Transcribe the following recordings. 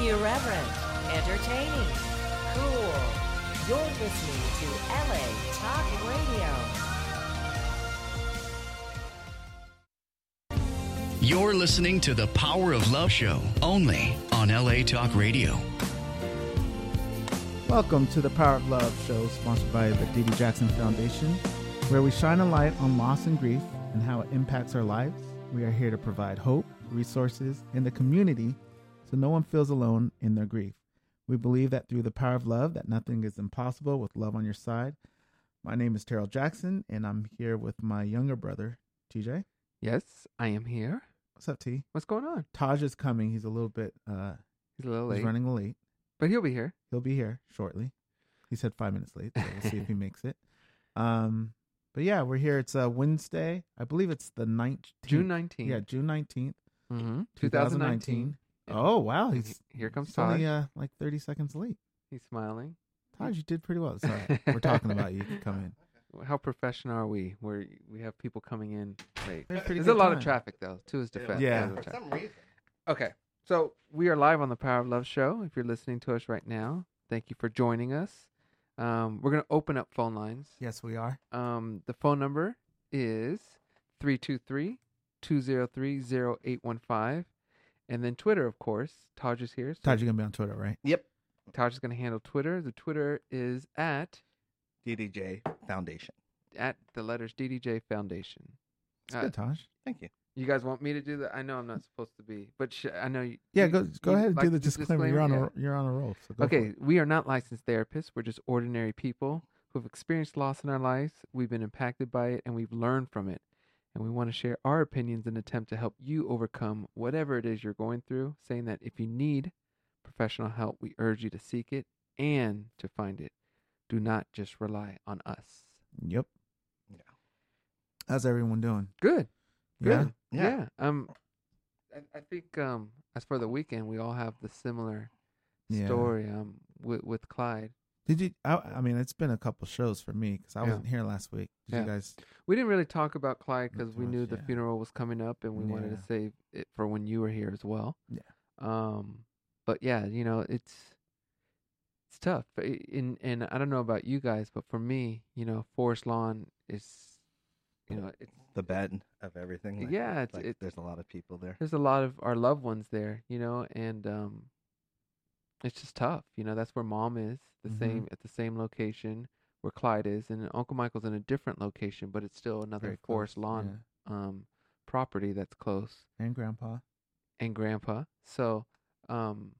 Irreverent, entertaining, cool. You're listening to LA Talk Radio. You're listening to the Power of Love Show only on LA Talk Radio. Welcome to the Power of Love show, sponsored by the Dee Dee Jackson Foundation, where we shine a light on loss and grief and how it impacts our lives. We are here to provide hope, resources, and the community so no one feels alone in their grief. We believe that through the power of love, that nothing is impossible with love on your side. My name is Taryll Jackson, and I'm here with my younger brother, TJ. Yes, I am here. What's up, T? What's going on? Taj is coming. He's a little bit, uh, He's a little late. he's running late. but he'll be here. He'll be here shortly. He said five minutes late, so we'll see if he makes it. Um, but yeah, we're here. It's uh, Wednesday. I believe it's the ninth, June nineteenth. Yeah, June nineteenth, mm-hmm. 2019. Oh wow, he's here comes he's Taj. only uh, like thirty seconds late. He's smiling. Taj, you did pretty well. Sorry, we're talking about you. You can come in. How professional are we? Where we have people coming in late. Pretty There's a lot time. of traffic though. To his defense. Yeah. there's For some reason. Okay, so we are live on the Power of Love show. If you're listening to us right now, thank you for joining us. Um, we're gonna open up phone lines. Yes, we are. Um, the phone number is 323-203-0815. And then Twitter, of course. Taj is here. so Taj, you're gonna be on Twitter, right? Yep. Taj is going to handle Twitter. The Twitter is at DDJ Foundation. at the letters DDJ Foundation. It's Uh, good, Taj. Thank you. You guys want me to do that? I know I'm not supposed to be, but sh- I know you. Yeah, you- go go you ahead and like do the to disclaimer. You're on Yeah. a you're on a roll. So go Okay, we are not licensed therapists. We're just ordinary people who have experienced loss in our lives. We've been impacted by it and we've learned from it. And we want to share our opinions and attempt to help you overcome whatever it is you're going through, saying that if you need professional help, we urge you to seek it and to find it. Do not just rely on us. Yep. Yeah. How's everyone doing? Good. Yeah. Good. Yeah. Um, I, I think um, as for the weekend, we all have the similar Yeah. story um with with Clyde. Did you? I, I mean, it's been a couple shows for me because I Yeah. wasn't here last week. Did Yeah. you guys? We didn't really talk about Clyde because we knew the yeah. funeral was coming up, and we wanted to save it for when you were here as well. Yeah. Um, but yeah, you know, it's it's tough. In and I don't know about you guys, but for me, you know, Forest Lawn is, you know, it's The bed of everything. like- yeah, it's Like, it's there's a lot of people there. there's a lot of our loved ones there, you know, and um, it's just tough. You know, that's where mom is, the Mhm. same at the same location where Clyde is, and Uncle Michael's in a different location, but it's still another Very forest close, lawn um property that's close. And Grandpa. and Grandpa. So, um,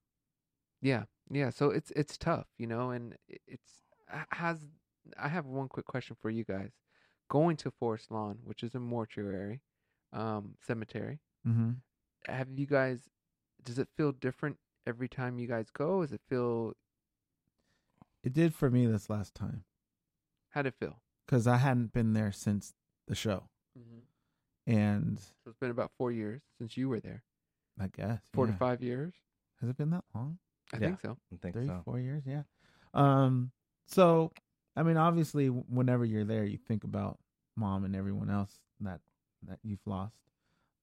yeah, yeah. So it's it's tough, you know, and it- it's has. I have one quick question for you guys. Going to Forest Lawn, which is a mortuary, um, cemetery, Mm-hmm. have you guys does it feel different every time you guys go does it feel It did for me this last time How'd it feel because I hadn't been there since the show, and so it's been about four years since you were there I guess four yeah. to five years Has it been that long? i Yeah. think so I think Three, so. four years, yeah. Um, so I mean, obviously, whenever you're there, you think about mom and everyone else that that you've lost.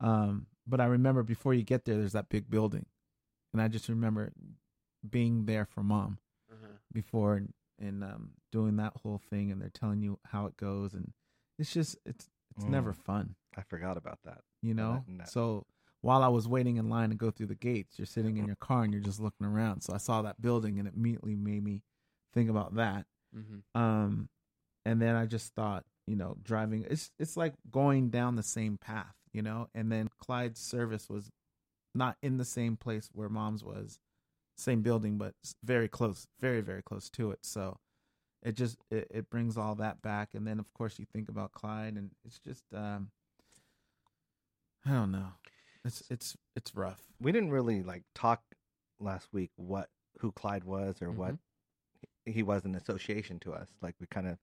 Um, but I remember before you get there, there's that big building, and I just remember being there for mom before and, and um, doing that whole thing, and they're telling you how it goes, and it's just it's it's never Mm. fun, I forgot about that. you know. no. So while I was waiting in line to go through the gates, you're sitting in your car and you're just looking around. So I saw that building, and it immediately made me think about that. mm-hmm. Um, and then I just thought, you know, driving it's it's like going down the same path, you know. And then Clyde's service was not in the same place where Mom's was, same building, but very close, very very close to it. So it just it, it brings all that back. And then of course you think about Clyde, and it's just um, I don't know, it's it's it's rough. We didn't really like talk last week what who Clyde was or what Mm-hmm. he was in association to us. Like we kind of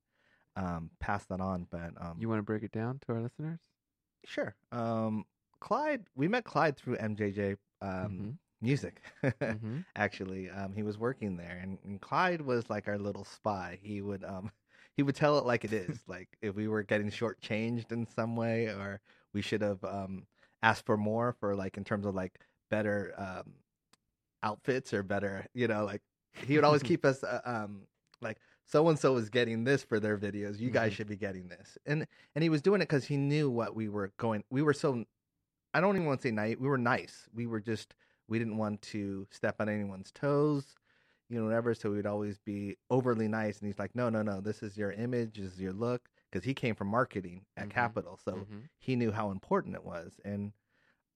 um passed that on, but um you want to break it down to our listeners sure. Um Clyde, we met Clyde through MJJ um Mhm. music. mm-hmm. actually um he was working there and, and clyde was like our little spy he would um he would tell it like it is like if we were getting shortchanged in some way or we should have um asked for more for like in terms of like better um outfits or better, you know, like he would always keep us uh, um like so and so is getting this for their videos. You guys Mhm. should be getting this. And and he was doing it cuz he knew what we were going we were so I don't even want to say nice. We were nice. We were just we didn't want to step on anyone's toes, you know, whatever. So we'd always be overly nice. And he's like, no, no, no. This is your image. This is your look. Because he came from marketing at Mhm. Capitol, so Mhm. he knew how important it was. And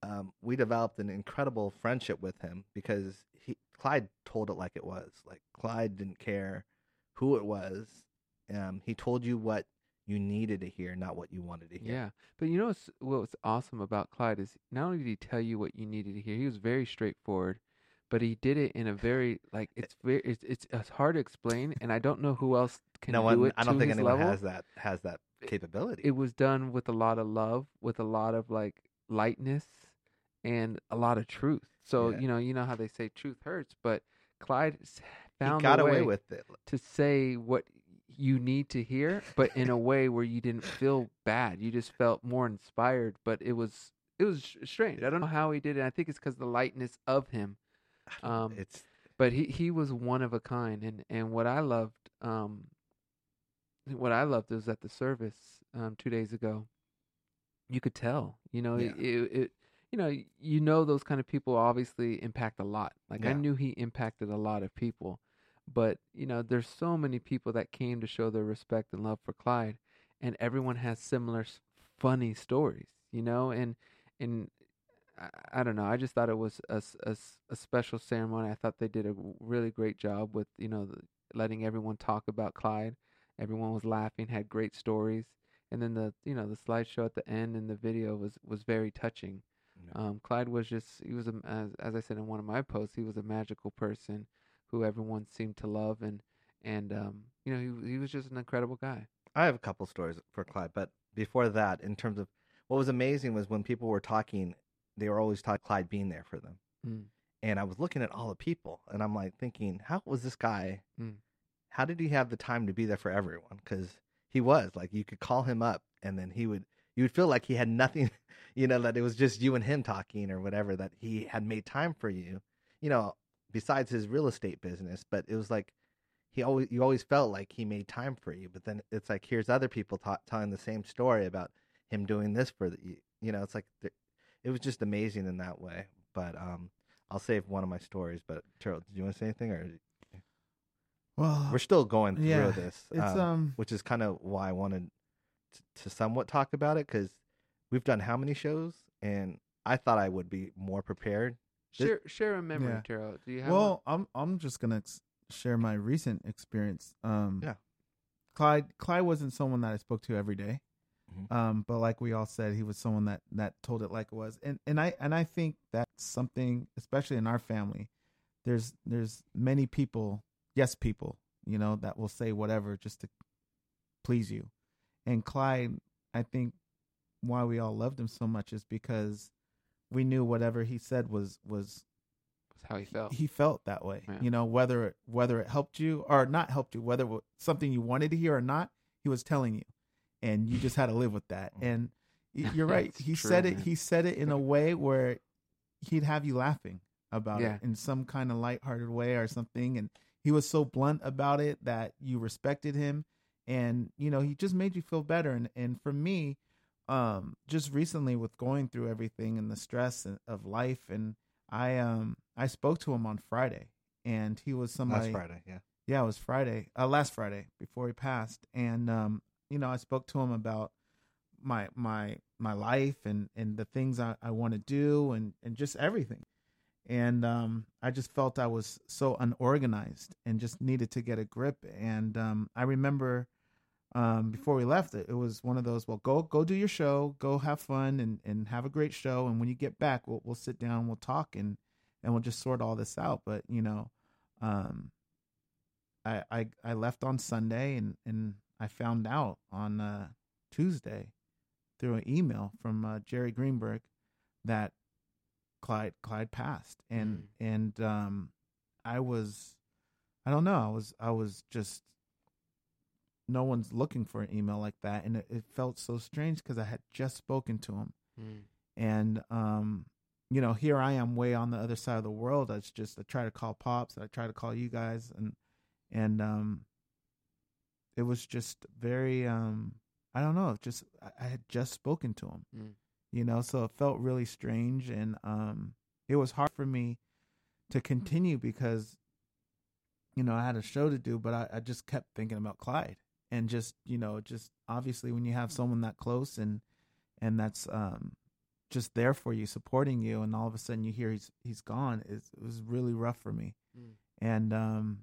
um, we developed an incredible friendship with him because he Clyde told it like it was. Like Clyde didn't care who it was. Um, he told you what you needed to hear, not what you wanted to hear. Yeah, but you know what's, what's awesome about Clyde is not only did he tell you what you needed to hear, he was very straightforward, but he did it in a very like it's very it's it's, it's hard to explain, and I don't know who else can no do one. it I don't think anyone level. has that has that capability. It was done with a lot of love, with a lot of like lightness, and a lot of truth. So Yeah. you know, you know how they say truth hurts, but Clyde s- he found got away with it. to say what you need to hear, but in a way where you didn't feel bad. You just felt more inspired. But it was it was strange. I don't know how he did it. I think it's because the lightness of him. Um, it's But he he was one of a kind, and and what I loved, um, what I loved was at the service um two days ago. You could tell, you know, Yeah. it, it, you know, you know those kind of people obviously impact a lot. Like I knew he impacted a lot of people, but you know, there's so many people that came to show their respect and love for Clyde, and everyone has similar funny stories, you know, and and I, I don't know. I just thought it was a a special ceremony. I thought they did a really great job with you know the, letting everyone talk about Clyde. Everyone was laughing, had great stories, and then the you know the slideshow at the end and the video was was very touching. Yeah. Um, Clyde was just he was a, as as I said in one of my posts, he was a magical person who everyone seemed to love, and and um, you know he he was just an incredible guy. I have a couple stories for Clyde, but before that, in terms of what was amazing was when people were talking, they were always talking Clyde being there for them. Mm. And I was looking at all the people, and I'm like thinking, how was this guy? Mm. How did he have the time to be there for everyone? Because he was like, you could call him up, and then he would, you would feel like he had nothing, you know, that it was just you and him talking or whatever. That he had made time for you, you know, besides his real estate business. But it was like he always you always felt like he made time for you but then it's like here's other people ta- telling the same story about him doing this for the you, you know it's like th- it was just amazing in that way but um i'll save one of my stories but Taryll, did you want to say anything or Well, we're still going through yeah, this it's um, um which is kind of why i wanted to, to somewhat talk about it because we've done how many shows and i thought i would be more prepared Share share a memory, Yeah. Taryll. Do you have? well, I'm I'm just gonna ex- share my recent experience. Um, Yeah. Clyde Clyde wasn't someone that I spoke to every day. Mhm. Um, but like we all said, he was someone that that told it like it was, and and I and I think that's something, especially in our family. There's there's many people, yes, people, you know, that will say whatever just to please you, and Clyde, I think, why we all loved him so much is because we knew whatever he said was was That's how he felt. he felt that way. Yeah. You know, whether it, whether it helped you or not helped you, whether it something you wanted to hear or not, he was telling you, and you just had to live with that. Mm. And you're right. He true, said it. man. He said it in a way where he'd have you laughing about Yeah. it in some kind of lighthearted way or something. And he was so blunt about it that you respected him, and you know he just made you feel better. And and for me, um, just recently with going through everything and the stress of life and I um I spoke to him on Friday, and he was somebody. last friday yeah Yeah, it was Friday, uh, last Friday before he passed, and um, you know, I spoke to him about my my my life and and the things I, I want to do and and just everything, and um, I just felt I was so unorganized and just needed to get a grip, and um, I remember. Um, before we left, it, it was one of those. Well, go go do your show, go have fun, and, and have a great show. And when you get back, we'll we'll sit down, we'll talk, and and we'll just sort all this out. But you know, um, I, I I left on Sunday and and I found out on uh, Tuesday through an email from uh, Jerry Greenberg that Clyde Clyde passed and and um I was I don't know I was I was just no one's looking for an email like that and it, it felt so strange because I had just spoken to him Mm. and um you know, here I am way on the other side of the world. It's just I try to call pops, I try to call you guys, and and um, it was just very um, I don't know, just I, I had just spoken to him, Mm. you know, so it felt really strange, and um, it was hard for me to continue because you know I had a show to do, but I, I just kept thinking about Clyde, and just you know, just obviously when you have someone that close and and that's um just there for you, supporting you, and all of a sudden you hear he's he's gone. It's, it was really rough for me, Mm. and um,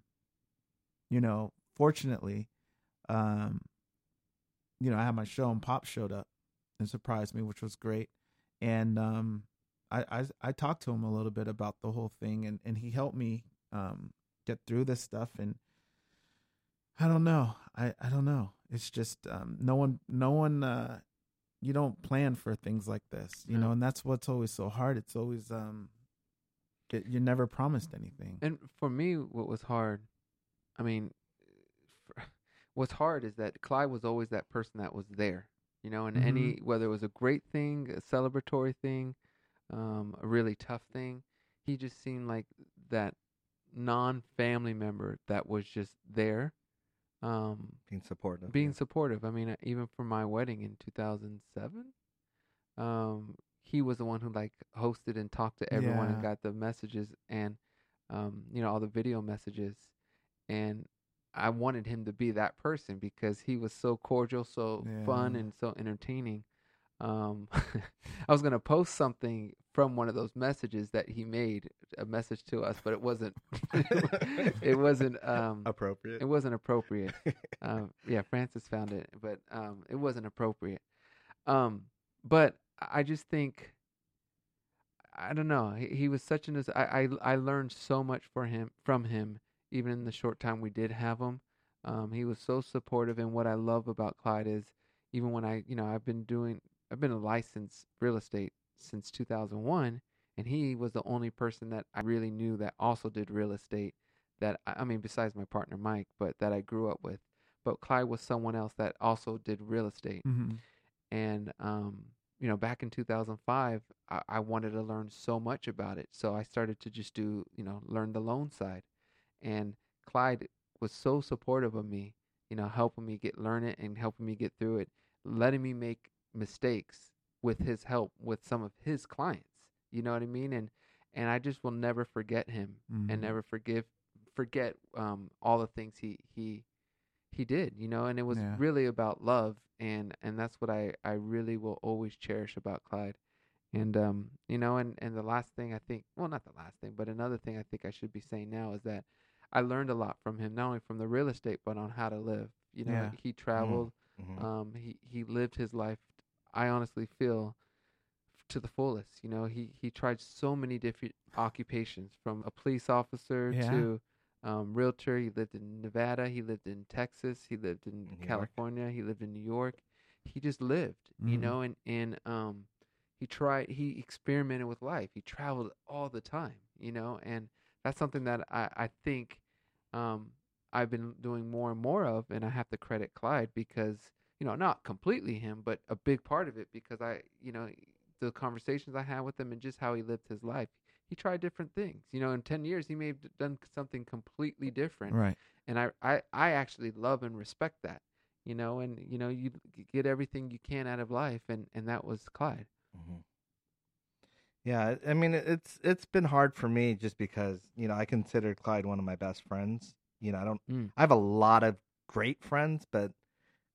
you know, fortunately, um, you know, I had my show and Pop showed up and surprised me, which was great, and um, I I, I talked to him a little bit about the whole thing, and and he helped me um get through this stuff, and I don't know, I I don't know. It's just um, no one no one uh you don't plan for things like this, you No. know, and that's what's always so hard. It's always um, it, you're never promised anything. And for me, what was hard, I mean, for, what's hard is that Clyde was always that person that was there, you know, and any whether it was a great thing, a celebratory thing, um, a really tough thing, he just seemed like that non-family member that was just there, um, being supportive. being yeah. supportive. I mean, uh, even for my wedding in 2007, um, he was the one who like hosted and talked to everyone and got the messages and, um, you know, all the video messages. And I wanted him to be that person because he was so cordial, so fun, and so entertaining. Um, I was gonna post something from one of those messages that he made, a message to us, but it wasn't. it wasn't. Um, appropriate. it wasn't appropriate. um, yeah, Francis found it, but um, it wasn't appropriate. Um, but I just think I don't know. He, he was such an. I, I I learned so much for him from him, even in the short time we did have him. Um, he was so supportive, and what I love about Clyde is even when I, you know, I've been doing, I've been a licensed real estate since 2001, and he was the only person that I really knew that also did real estate. That I I mean, besides my partner Mike, but that I grew up with. But Clyde was someone else that also did real estate Mm-hmm. and um, you know back in 2005 I, I wanted to learn so much about it so i started to just do you know learn the loan side and clyde was so supportive of me you know helping me get learn it and helping me get through it letting me make mistakes with his help with some of his clients you know what i mean and and i just will never forget him Mhm. and never forgive forget um all the things he he he did you know and it was Yeah. really about love and and that's what i i really will always cherish about clyde and um you know and and the last thing i think well not the last thing but another thing i think i should be saying now is that i learned a lot from him not only from the real estate but on how to live you know Yeah. he traveled Mhm. um he he lived his life i honestly feel to the fullest you know? He he tried so many different occupations from a police officer Yeah. to um realtor. He lived in nevada. He lived in texas. He lived in New York. california. He lived in new york. He just lived you Mhm. know? And and um he tried he experimented with life. He traveled all the time you know? And that's something that i i think um i've been doing more and more of and i have to credit clyde because you know not completely him but a big part of it because i you know the conversations i had with him and just how he lived his life he tried different things you know in 10 years he may have done something completely different Right. and I, I I actually love and respect that, you know, and you know you get everything you can out of life, and and that was Clyde. Mhm. Yeah, I mean it's it's been hard for me just because you know I consider Clyde one of my best friends. You know I don't Mm. I have a lot of great friends, but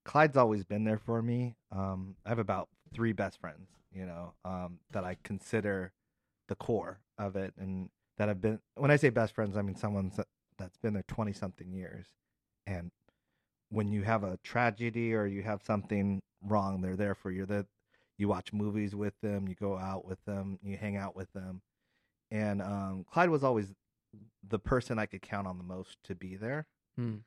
Clyde's always been there for me. Um, I have about three best friends, you know, um, that I consider the core of it, and that have been. When I say best friends, I mean someone that's been there twenty something years, and when you have a tragedy or you have something wrong, they're there for you. That you watch movies with them, you go out with them, you hang out with them, and um, Clyde was always the person I could count on the most to be there Mm.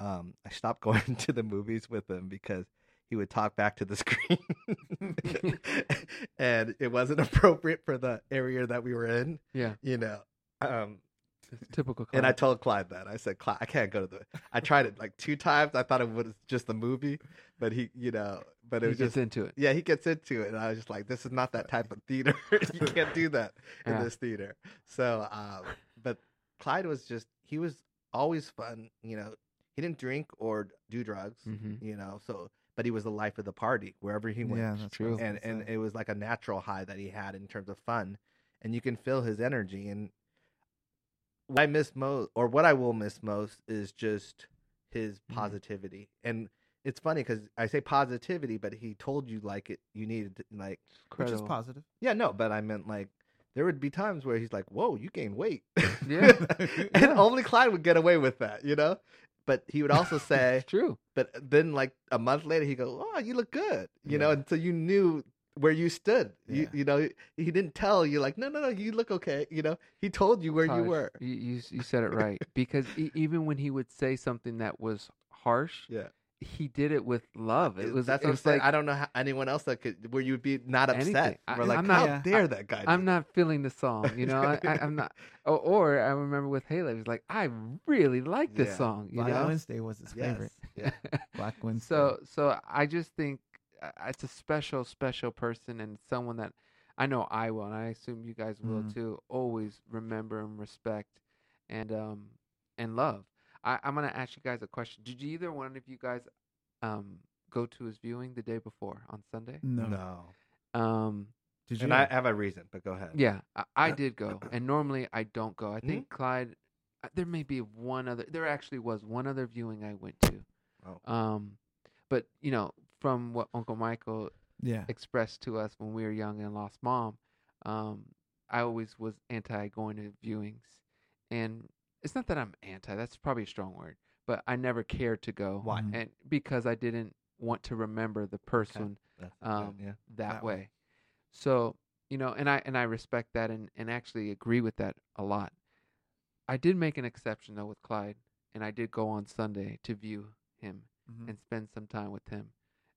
Um, I stopped going to the movies with him because he would talk back to the screen, and it wasn't appropriate for the area that we were in. Yeah. You know, um, typical. And I told Clyde that. I said, Clyde, I can't go to the. I tried it like two times. I thought it was just the movie, but he, you know, but it he was gets just. into it. Yeah, he gets into it, and I was just like, "This is not that type of theater. you can't do that in Yeah. this theater." So, um, but Clyde was just he was always fun. You know, he didn't drink or do drugs. hmm You know, so but he was the life of the party wherever he went yeah, that's true. what I was and and it was like a natural high that he had in terms of fun, and you can feel his energy. And what I miss most, or what I will miss most, is just his Mhm. positivity. And it's funny because I say positivity, but he told you like it, you needed to, like, which is positive. yeah, no, but I meant like. There would be times where he's like, "Whoa, you gained weight," Yeah. and only Clyde would get away with that, you know. But he would also say, true. but then, like a month later, he go, "Oh, you look good," you know, Yeah. and so you knew where you stood. You, Yeah. you know, he didn't tell you like, "No, no, no, you look okay." You know, he told you where you were. You, you you said it right because e- even when he would say something that was harsh, Yeah, he did it with love. It was that's it what I'm was saying. like I don't know how, anyone else that could where you'd be not upset. Anything. I- We're like, I'm how not- dare that guy? I'm do not feeling the song, you know. I, I, I'm not. Or, or I remember with Haley, it was like I really like this Yeah. song, you Black know. Wednesday was his Yes. favorite. Yeah. Black Wednesday. So so I just think uh, it's a special special person and someone that I know I will and I assume you guys will Mhm. too. Always remember and respect and um and love. I, I'm gonna ask you guys a question. Did you either one of you guys um go to his viewing the day before on Sunday? no, no. Um did you? And I have a reason, but go ahead. yeah, I, I Uh, did go, and normally I don't go. I Mhm. think Clyde. uh, There may be one other. There actually was one other viewing I went to. Oh. Um, but you know, from what Uncle Michael yeah, expressed to us when we were young and lost mom, um, I always was anti going to viewings, and it's not that I'm anti. That's probably a strong word, but I never cared to go. Why? And because I didn't want to remember the person good, um, yeah. that, That way. way. So you know, and I and I respect that and and actually agree with that a lot. I did make an exception though with Clyde, and I did go on Sunday to view him Mhm. and spend some time with him.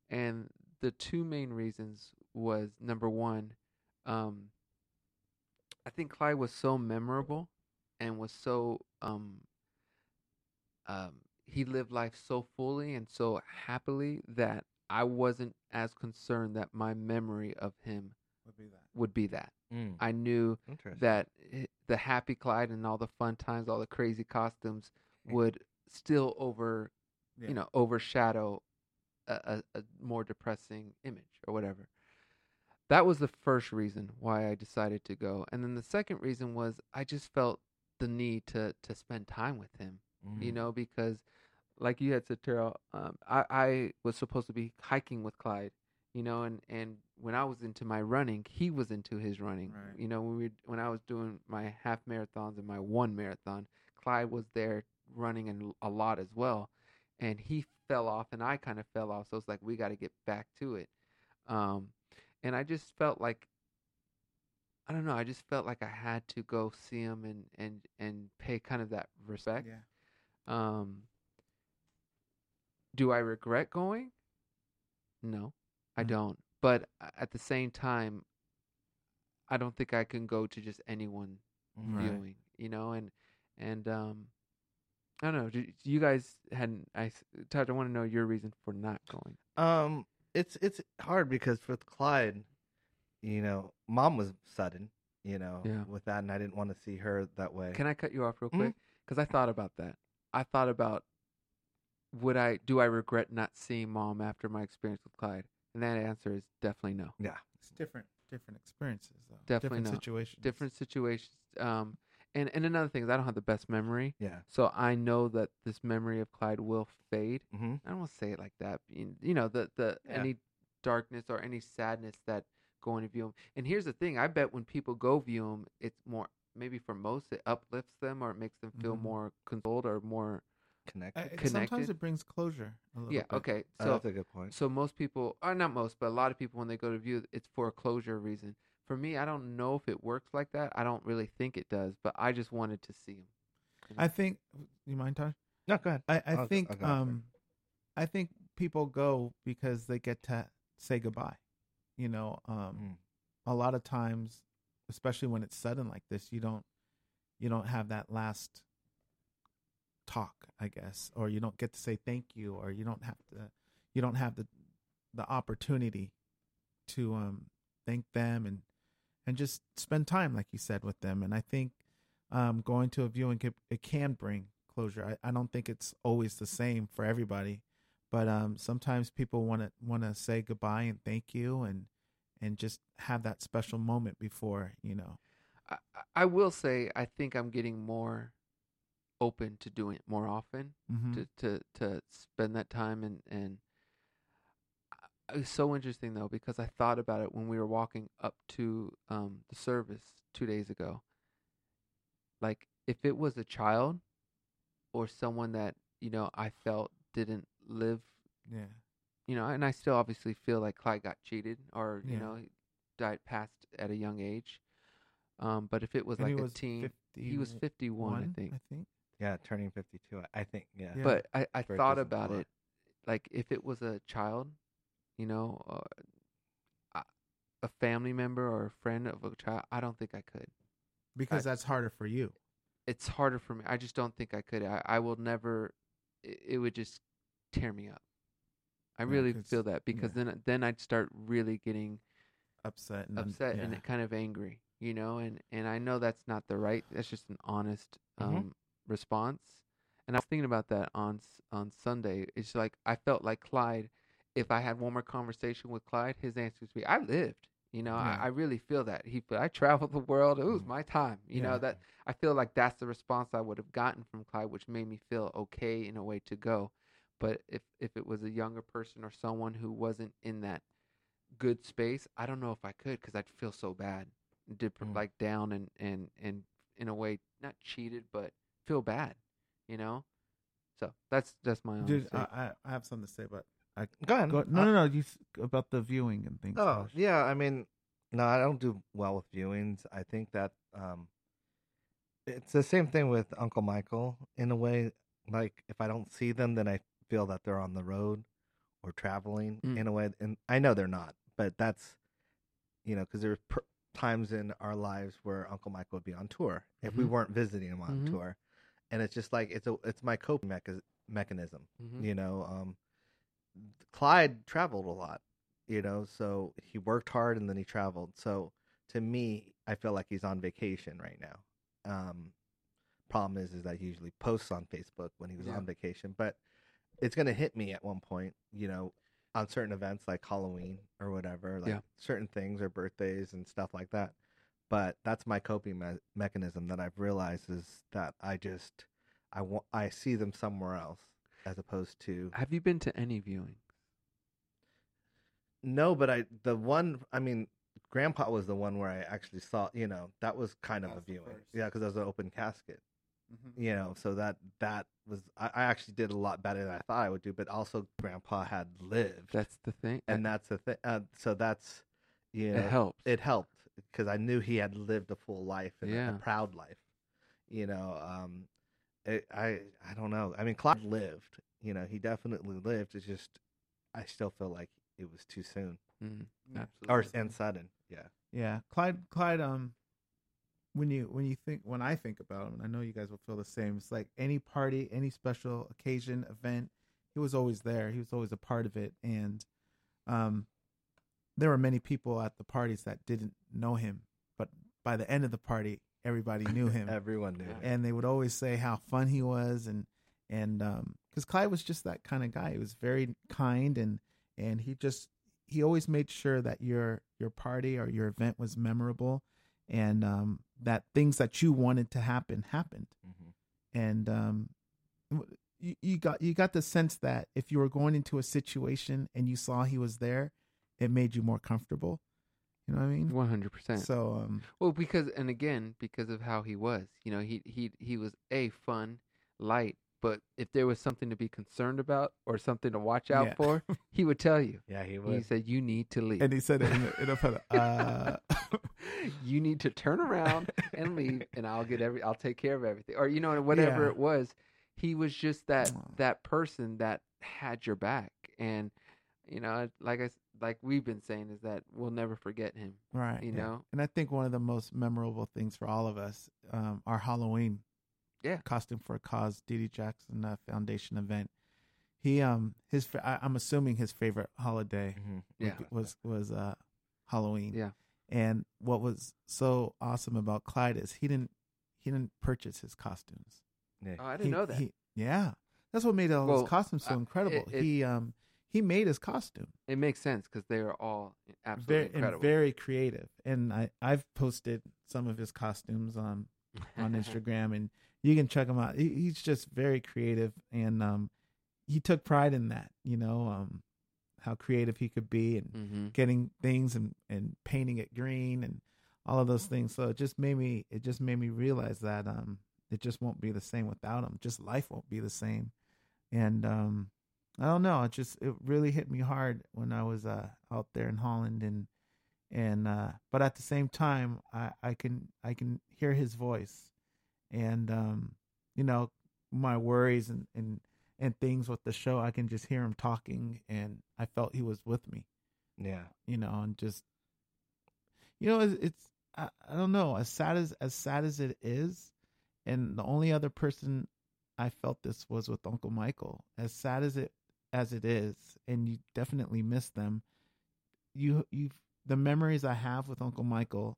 And the two main reasons was number one, um, I think Clyde was so memorable and was so um, um, he lived life so fully and so happily that I wasn't as concerned that my memory of him would be that. would be that. Mm, I knew that the happy Clyde and all the fun times, all the crazy costumes would still over, Yeah. you know, overshadow a, a, a more depressing image or whatever. That was the first reason why I decided to go, and then the second reason was I just felt the need to to spend time with him you Mm. know, because like you had said, Taryll, um, I, I was supposed to be hiking with Clyde, you know, and, and when I was into my running, he was into his running. Right. You know, when we when I was doing my half marathons and my one marathon, Clyde was there running and a lot as well, and he fell off and I kind of fell off, so it's like we got to get back to it. Um, and I just felt like I don't know, I just felt like I had to go see him and and and pay kind of that respect. Yeah. Um, do I regret going? No, I Mhm. don't. But at the same time, I don't think I can go to just anyone Right. viewing, you know, and and um, I don't know. Do, do you guys hadn't? I Taj, I want to know your reason for not going. Um, it's it's hard because with Clyde, you know, mom was sudden, you know, Yeah. with that, and I didn't want to see her that way. Can I cut you off real Mhm. quick? Because I thought about that. I thought about would I do I regret not seeing mom after my experience with Clyde? And that answer is definitely no. yeah, It's different, different experiences though. Definitely different not. situations. Different situations. Um, and and another thing is I don't have the best memory, yeah. so I know that this memory of Clyde will fade. hmm I don't want to say it like that. You you know, the the Yeah. any darkness or any sadness that going to view them. And here's the thing: I bet when people go view them, it's more maybe for most it uplifts them or it makes them feel Mhm. more consoled or more. Connected. Uh, it- sometimes it brings closure. A little Yeah. bit. Okay. Oh, So that's a good point. so most people, or not most, but a lot of people when they go to view, it's for a closure reason. For me, I don't know if it works like that. I don't really think it does, but I just wanted to see him. I think. You mind, Taj? No, go ahead. I, I I'll think I'll go um I think people go because they get to say goodbye. You know, um Mm. a lot of times, especially when it's sudden like this, you don't you don't have that last talk, I guess, or you don't get to say thank you, or you don't have to, you don't have the the opportunity to um thank them and and just spend time, like you said, with them. And I think um, going to a viewing it can bring closure. I, I don't think it's always the same for everybody, but um, sometimes people want to want to say goodbye and thank you and and just have that special moment before you know. I, I will say I think I'm getting more open to doing it more often Mhm. to, to to spend that time and and I- it's so interesting though because I thought about it when we were walking up to um the service 2 days ago like if it was a child or someone that you know I felt didn't live Yeah, you know, and I still obviously feel like Clyde got cheated or, you Yeah. know, he died passed at a young age. Um, but if it was And like a was teen, he was 51, I think. I think. Yeah, turning 52. I- I think. Yeah. Yeah. But I, I Birthdays thought and about blood. it, like if it was a child, you know, uh, a- a family member or a friend of a child, I don't think I could. because that's harder for you. It's harder for me. I just don't think I could. I, I will never. It, it would just tear me up. I Yeah, feel that because yeah. then then I'd start really getting Upset and upset and yeah. kind of angry, you know, and and I know that's not the right. That's just an honest um, Mhm. response. And I was thinking about that on on Sunday. It's like I felt like Clyde. If I had one more conversation with Clyde, his answer would be, "I lived." You know. I, I really feel that he. I traveled the world. It was Mhm. my time. You know that I feel like that's the response I would have gotten from Clyde, which made me feel okay in a way to go. But if if it was a younger person or someone who wasn't in that good space, I don't know if I could because I'd feel so bad, dip, Mm. like down and and and in a way not cheated, but feel bad, you know. So that's that's my own. Dude. I, I I have something to say about. I, Go ahead. go, no, Uh, no, no. You about the viewing and things. Oh Josh. yeah, I mean, no, I don't do well with viewings. I think that um, it's the same thing with Uncle Michael in a way. Like if I don't see them, then I feel that they're on the road or traveling Mm. in a way, and I know they're not. But that's you know because there's per- times in our lives where Uncle Michael would be on tour if we Mhm. weren't visiting him on Mhm. tour, and it's just like it's a it's my coping mecha- mechanism Mhm. you know um clyde traveled a lot you know so he worked hard and then he traveled so to me i feel like he's on vacation right now um problem is is that he usually posts on facebook when he was Yeah. on vacation but it's going to hit me at one point you know on certain events like halloween or whatever like Yeah. certain things or birthdays and stuff like that but that's my coping me- mechanism that i've realized is that i just i want i see them somewhere else as opposed to Have you been to any viewing? no, but I the one I mean, Grandpa was the one where I actually saw. You know, that was kind of That a was the viewing. first. Yeah, because it was an open casket. Mhm. You know, so that that was I, I actually did a lot better than I thought I would do. But also, Grandpa had lived, That's the thing, and that's the thing. Uh, so that's you know, it helps. It helped because I knew he had lived a full life and a- Yeah. a proud life. You know, um, it, I I don't know. I mean, Clyde lived. You know, he definitely lived. It's just I still feel like it was too soon Mm, absolutely. or and sudden. Yeah. Yeah, Clyde. Clyde. Um, when you when you think when I think about him, and I know you guys will feel the same. It's like any party, any special occasion, event. He was always there. He was always a part of it, and um, there were many people at the parties that didn't know him, but by the end of the party, everybody knew him, Everyone knew. Him. and they would always say how fun he was, and and um, because Clyde was just that kind of guy. He was very kind, and and he just he always made sure that your your party or your event was memorable and um, that things that you wanted to happen happened Mhm. and um, you, you got you got the sense that if you were going into a situation and you saw he was there it made you more comfortable you know what i mean One hundred percent. so um Well, because and again, because of how he was, you know, he he he was a fun, light. But if there was something to be concerned about or something to watch out Yeah. for, he would tell you. Yeah, he would. He said, "You need to leave. and he said it in a, in a uh you need to turn around and leave, and I'll get every. I'll take care of everything." Or you know, whatever Yeah. it was, he was just that that person that had your back, and you know, like I, like we've been saying, is that we'll never forget him. Right. You yeah. know? And I think one of the most memorable things for all of us, um, our Halloween Yeah. costume for a cause, Dee Dee Jackson uh, Foundation event. He um his I, I'm assuming his favorite holiday Mhm. Yeah. was was uh Halloween. Yeah. And what was so awesome about Clyde is he didn't he didn't purchase his costumes. Yeah. Oh, I didn't He- know that. he- yeah, that's what made all Well, his costumes so uh, incredible. it- it- he um he made his costume it makes sense because they are all absolutely very incredible. and very creative. And I I've posted some of his costumes on on Instagram, and you can check him out. He, he's just very creative, and um he took pride in that. You know um how creative he could be, and hmm getting things and and painting it green and all of those things. So it just made me it just made me realize that um it just won't be the same without him. Just life won't be the same. And um I don't know, it just it really hit me hard when I was uh out there in Holland and and uh but at the same time I I can I can hear his voice and um you know my worries and and and things with the show I can just hear him talking and I felt he was with me Yeah. you know, and just you know, it's, it's I, I don't know, as sad as as sad as it is, and the only other person I felt this was with Uncle Michael. As sad as it as it is, and you definitely miss them. You you the memories I have with Uncle Michael,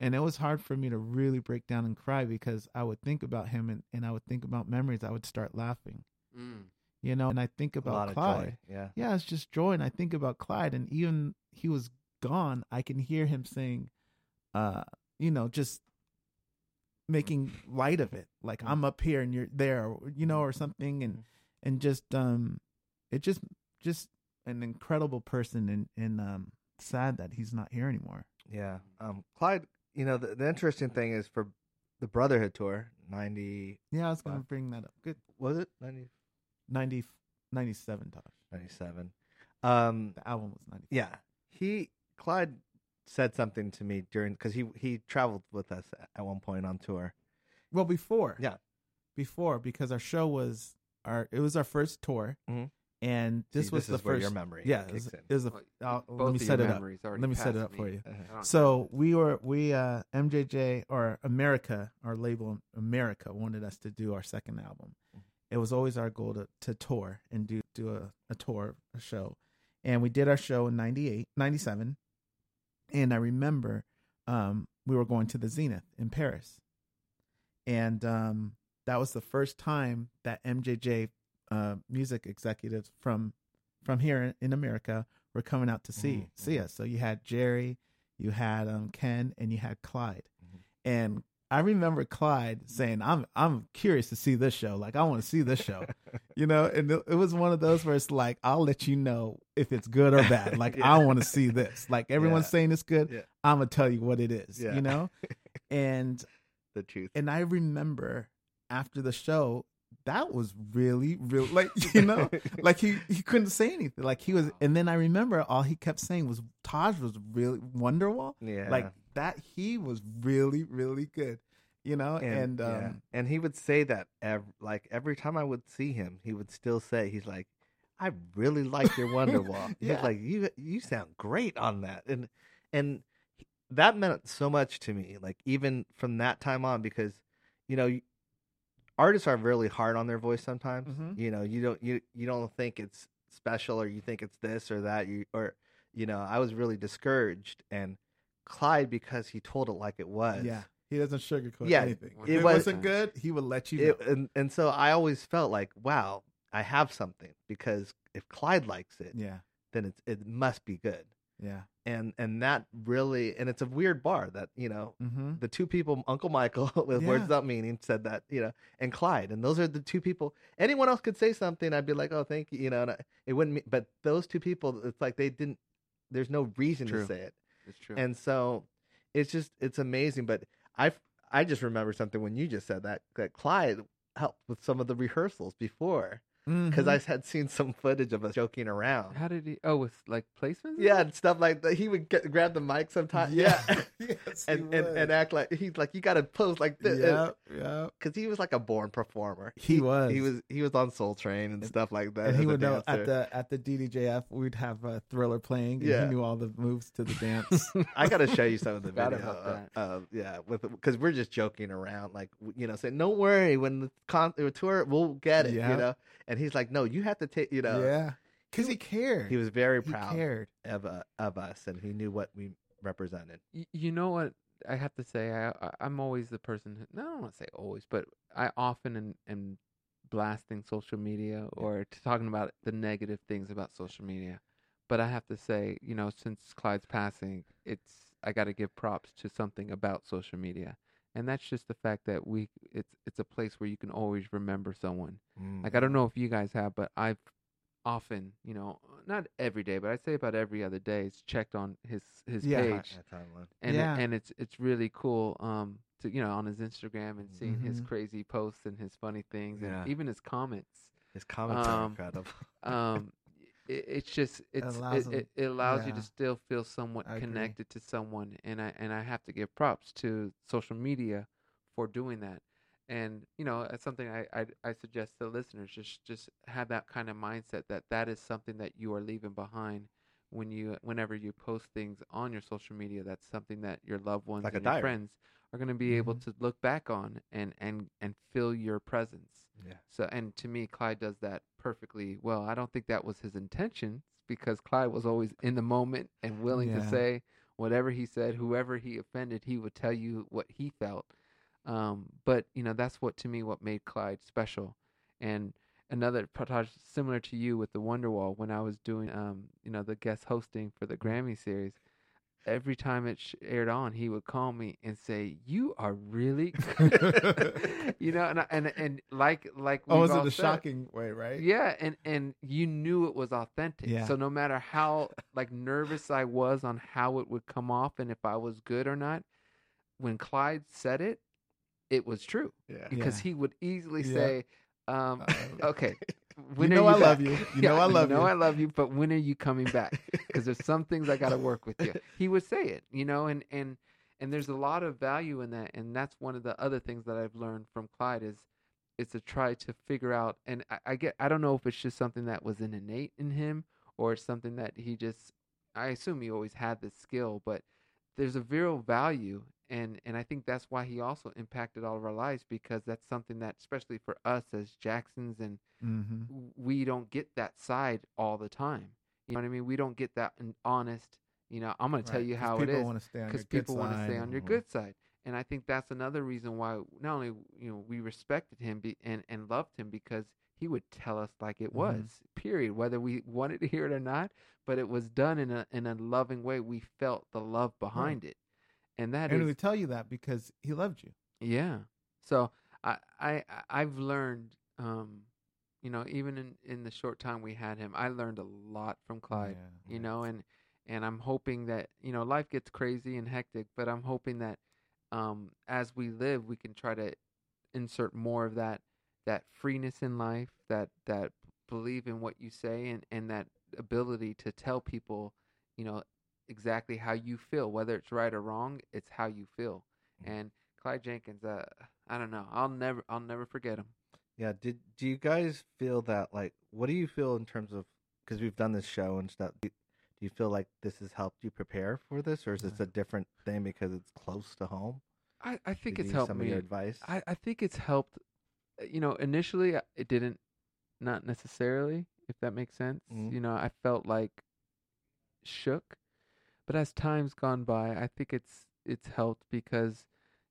and it was hard for me to really break down and cry because I would think about him and, and I would think about memories. I would start laughing, Mm. you know, and I think about Clyde. Yeah. yeah, it's just joy. And I think about Clyde, and even he was gone, I can hear him saying, uh, you know, just making light of it, like I'm up here and you're there, you know, or something, and and just um, it just just an incredible person, and and um, sad that he's not here anymore. Yeah. Um, Clyde, you know, the, the interesting thing is for the Brotherhood tour, 90, Yeah, I was gonna bring that up. Good, was it 90, 90, 97, Taj. 97? Um, The album was ninety. yeah. He, Clyde said something to me during, because he, he traveled with us at one point on tour. Well, before. Yeah. Before, because our show was our it was our first tour, Mhm. and this See, was this the is where first. your memory yeah, it was, in. it was a, Well, let me set it up. Let me set it up me. for you. Uh-huh. So we were we uh MJJ or America, our label America wanted us to do our second album. It was always our goal to, to tour and do do a, a tour, a show. And we did our show in 98, 97. And I remember um we were going to the Zenith in Paris. And um that was the first time that MJJ uh music executives from from here in America were coming out to see Mhm, see us. So you had Jerry, you had um Ken, and you had Clyde. Mhm. And I remember Clyde saying, "I'm I'm curious to see this show. Like I want to see this show." you know, and it, it was one of those where it's like, "I'll let you know if it's good or bad. Like Yeah. I want to see this. Like everyone's Yeah. saying it's good. Yeah. I'm gonna tell you what it is. You know." and The truth. and I remember after the show, that was really real. Like you know, like he he couldn't say anything. Like he was, and then I remember all he kept saying was Taj was really Wonderwall. yeah. Like that, he was really really good. You know, and, um, yeah. and he would say that ev- like every time I would see him, he would still say he's like, "I really like your Wonderwall." Yeah. He's like, "You you sound great on that," and and that meant so much to me. Like even from that time on, because you know, artists are really hard on their voice sometimes. Mhm. You know, you don't you you don't think it's special or you think it's this or that. You or you know, I was really discouraged and. Clyde, because he told it like it was, yeah, he doesn't sugarcoat Yeah, anything. it If it was- wasn't good, he would let you know. it, and and so I always felt like, wow, I have something because if Clyde likes it, yeah, then it's it must be good. yeah. And and that really and it's a weird bar that you know Mm-hmm. the two people, Uncle Michael with Yeah. words without meaning, said that you know, and Clyde, and those are the two people. Anyone else could say something, I'd be like, oh, thank you, you know, and I, it wouldn't. mean- But those two people, it's like they didn't. There's no reason True. to say it It's true. and so it's just it's amazing but i i just remember something when you just said that that clyde helped with some of the rehearsals before because Mhm. I had seen some footage of us joking around. How did he? Oh, with like placements? Yeah, stuff? and stuff like that. He would get, grab the mic sometimes. Yeah. Yeah. Yes, and, and and act like he's like you got to pose like this yeah, yeah. because he was like a born performer. He was. He was he was on Soul Train and stuff like that. and he would know at the at the DDJF we'd have a thriller playing. And Yeah. he knew all the moves to the dance. I got to show you some of the Forgot video. about uh, uh, yeah, with because we're just joking around, like you know, saying, "Don't worry, when the con the tour, we'll get it," Yeah. you know. And he's like, "No, you have to take," you know. yeah, because he cared. He was very He proud cared. of uh, of us, and he knew what we represented. Y- you know what I have to say? I, I I'm always the person. Who, no, I don't want to say always, but I often am, am blasting social media or talking about the negative things about social media. But I have to say, you know, since Clyde's passing, it's I got to give props to something about social media, and that's just the fact that we it's it's a place where you can always remember someone. Like I don't know if you guys have, but I've often, you know, not every day, but I'd say about every other day, it's checked on his his Yeah. page Yeah, and Yeah. it, and it's it's really cool um to you know on his Instagram and seeing his Mhm. crazy posts and his funny things Yeah. and even his comments. His comments are Um, incredible. Um, it, it's just it's allows it, him- it, it allows you to still feel somewhat I agree. connected to someone, and I and I have to give props to social media for doing that. And you know, it's something I, I I suggest to listeners just just have that kind of mindset that that is something that you are leaving behind when you whenever you post things on your social media. That's something that your loved ones Like and your diary. friends are going to be able Mhm. to look back on and and and feel your presence. Yeah. So, and to me, Clyde does that perfectly well. I don't think that was his intention because Clyde was always in the moment and willing to say whatever he said. Whoever he offended, he would tell you what he felt. Um, but you know, that's what to me what made Clyde special. And another Pratash, similar to you with the Wonderwall, when I was doing, um, you know, the guest hosting for the Grammy series. Every time it sh- aired on, he would call me and say, "You are really," good." you know, and I- and and like like oh, was it a said, shocking way, right? yeah, and and you knew it was authentic. Yeah. So no matter how like nervous I was on how it would come off and if I was good or not, when Clyde said it, it was true Yeah. because Yeah. he would easily Yeah. say, um, Uh, "Okay, You know are I you love back?" you. You know I love you. know you. I love you, but when are you coming back? Because there's some things I got to work with you. He would say it, you know, and and and there's a lot of value in that, and that's one of the other things that I've learned from Clyde is is to try to figure out. And I, I get, I don't know if it's just something that was in innate in him, or something that he just. I assume he always had this skill, but there's a real value and and I think that's why he also impacted all of our lives because that's something that especially for us as Jacksons and Mm-hmm. we don't get that side all the time. You know what I mean? We don't get that honest, you know, I'm going to tell you how it is want to stay on your because people want to stay on your good side. And I think that's another reason why not only, you know, we respected him be, and and loved him because he would tell us like it Mhm. was. Period, whether we wanted to hear it or not, but it was done in a in a loving way. We felt the love behind it. And that and we tell you that because he loved you. yeah. So I I I've learned um you know even in in the short time we had him I learned a lot from Clyde Yeah. you know and and I'm hoping that you know life gets crazy and hectic but I'm hoping that um as we live we can try to insert more of that that freeness in life that that believe in what you say and and that ability to tell people you know exactly how you feel whether it's right or wrong it's how you feel and Clyde Jenkins uh I don't know I'll never I'll never forget him Yeah. Did do you guys feel that like what do you feel in terms of because we've done this show and stuff? Do you feel like this has helped you prepare for this, or is this a different thing because it's close to home? I I think Did it's helped some me of your advice. I, I think it's helped. uh, You know, initially uh, it didn't, not necessarily, if that makes sense. Mhm. You know, I felt like shook, but as time's gone by, I think it's it's helped because,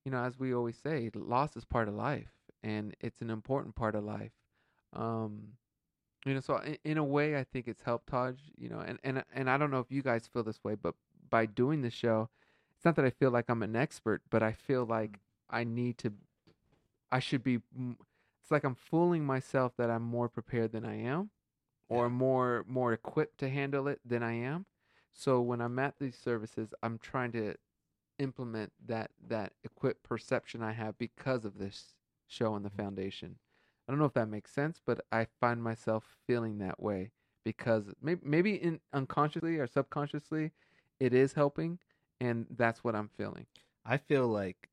you know, as we always say, loss is part of life, and it's an important part of life. Um, you know, so in, in a way, I think it's helped Taj. You know, and and and I don't know if you guys feel this way, but by doing the show, it's not that I feel like I'm an expert, but I feel like I need to. I should be. It's like I'm fooling myself that I'm more prepared than I am, or Yeah. more more equipped to handle it than I am. So when I'm at these services, I'm trying to implement that that equipped perception I have because of this show and the Mhm. foundation. I don't know if that makes sense, but I find myself feeling that way because maybe maybe in unconsciously or subconsciously, it is helping, and that's what I'm feeling. I feel like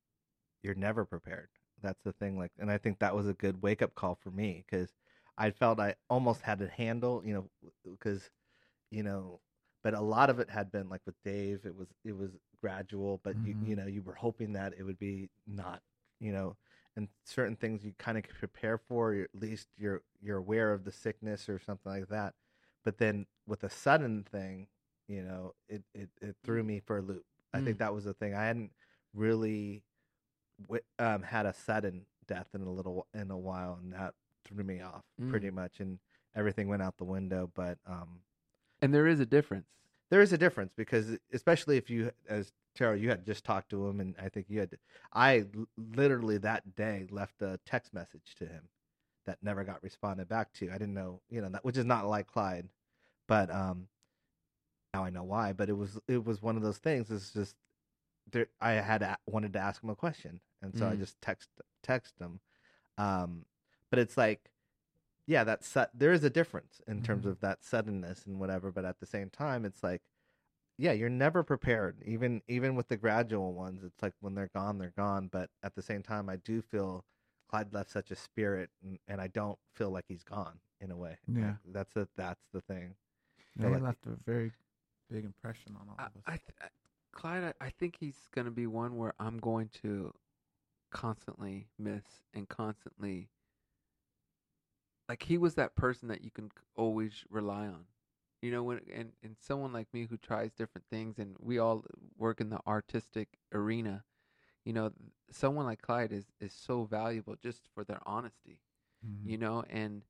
you're never prepared. That's the thing. Like, and I think that was a good wake up call for me because I felt I almost had it handle, you know, because, you know, but a lot of it had been like with Dave, it was it was gradual, but Mhm. you you know you were hoping that it would be not, you know, and certain things you kind of prepare for, at least you're you're aware of the sickness or something like that. But then with a sudden thing, you know, it it, it threw me for a loop. I think Mm. that was the thing. I hadn't really um, had a sudden death in a little in a while, and that threw me off pretty much, and everything went out the window. But um, And there is a difference. there is a difference because, especially if you, as Taryll, you had just talked to him, and I think you had. I literally that day left a text message to him that never got responded back to. I didn't know, you know, that which is not like Clyde, but um, now I know why. But it was it was one of those things. It's just there. I had a, wanted to ask him a question, and so I Mm. just text text him. Um, but it's like, yeah, that su- there is a difference in terms Mhm. of that suddenness and whatever. But at the same time, it's like, yeah, you're never prepared. Even even with the gradual ones, it's like when they're gone, they're gone. But at the same time, I do feel Clyde left such a spirit, and, and I don't feel like he's gone in a way. Yeah. Like, that's the that's the thing. Yeah, he like- left a very big impression on all I, of us. I, th- I Clyde, I, I think he's going to be one where I'm going to constantly miss and constantly like he was that person that you can always rely on. You know, when and, and someone like me who tries different things and we all work in the artistic arena, you know, someone like Clyde is is so valuable just for their honesty Mhm. you know and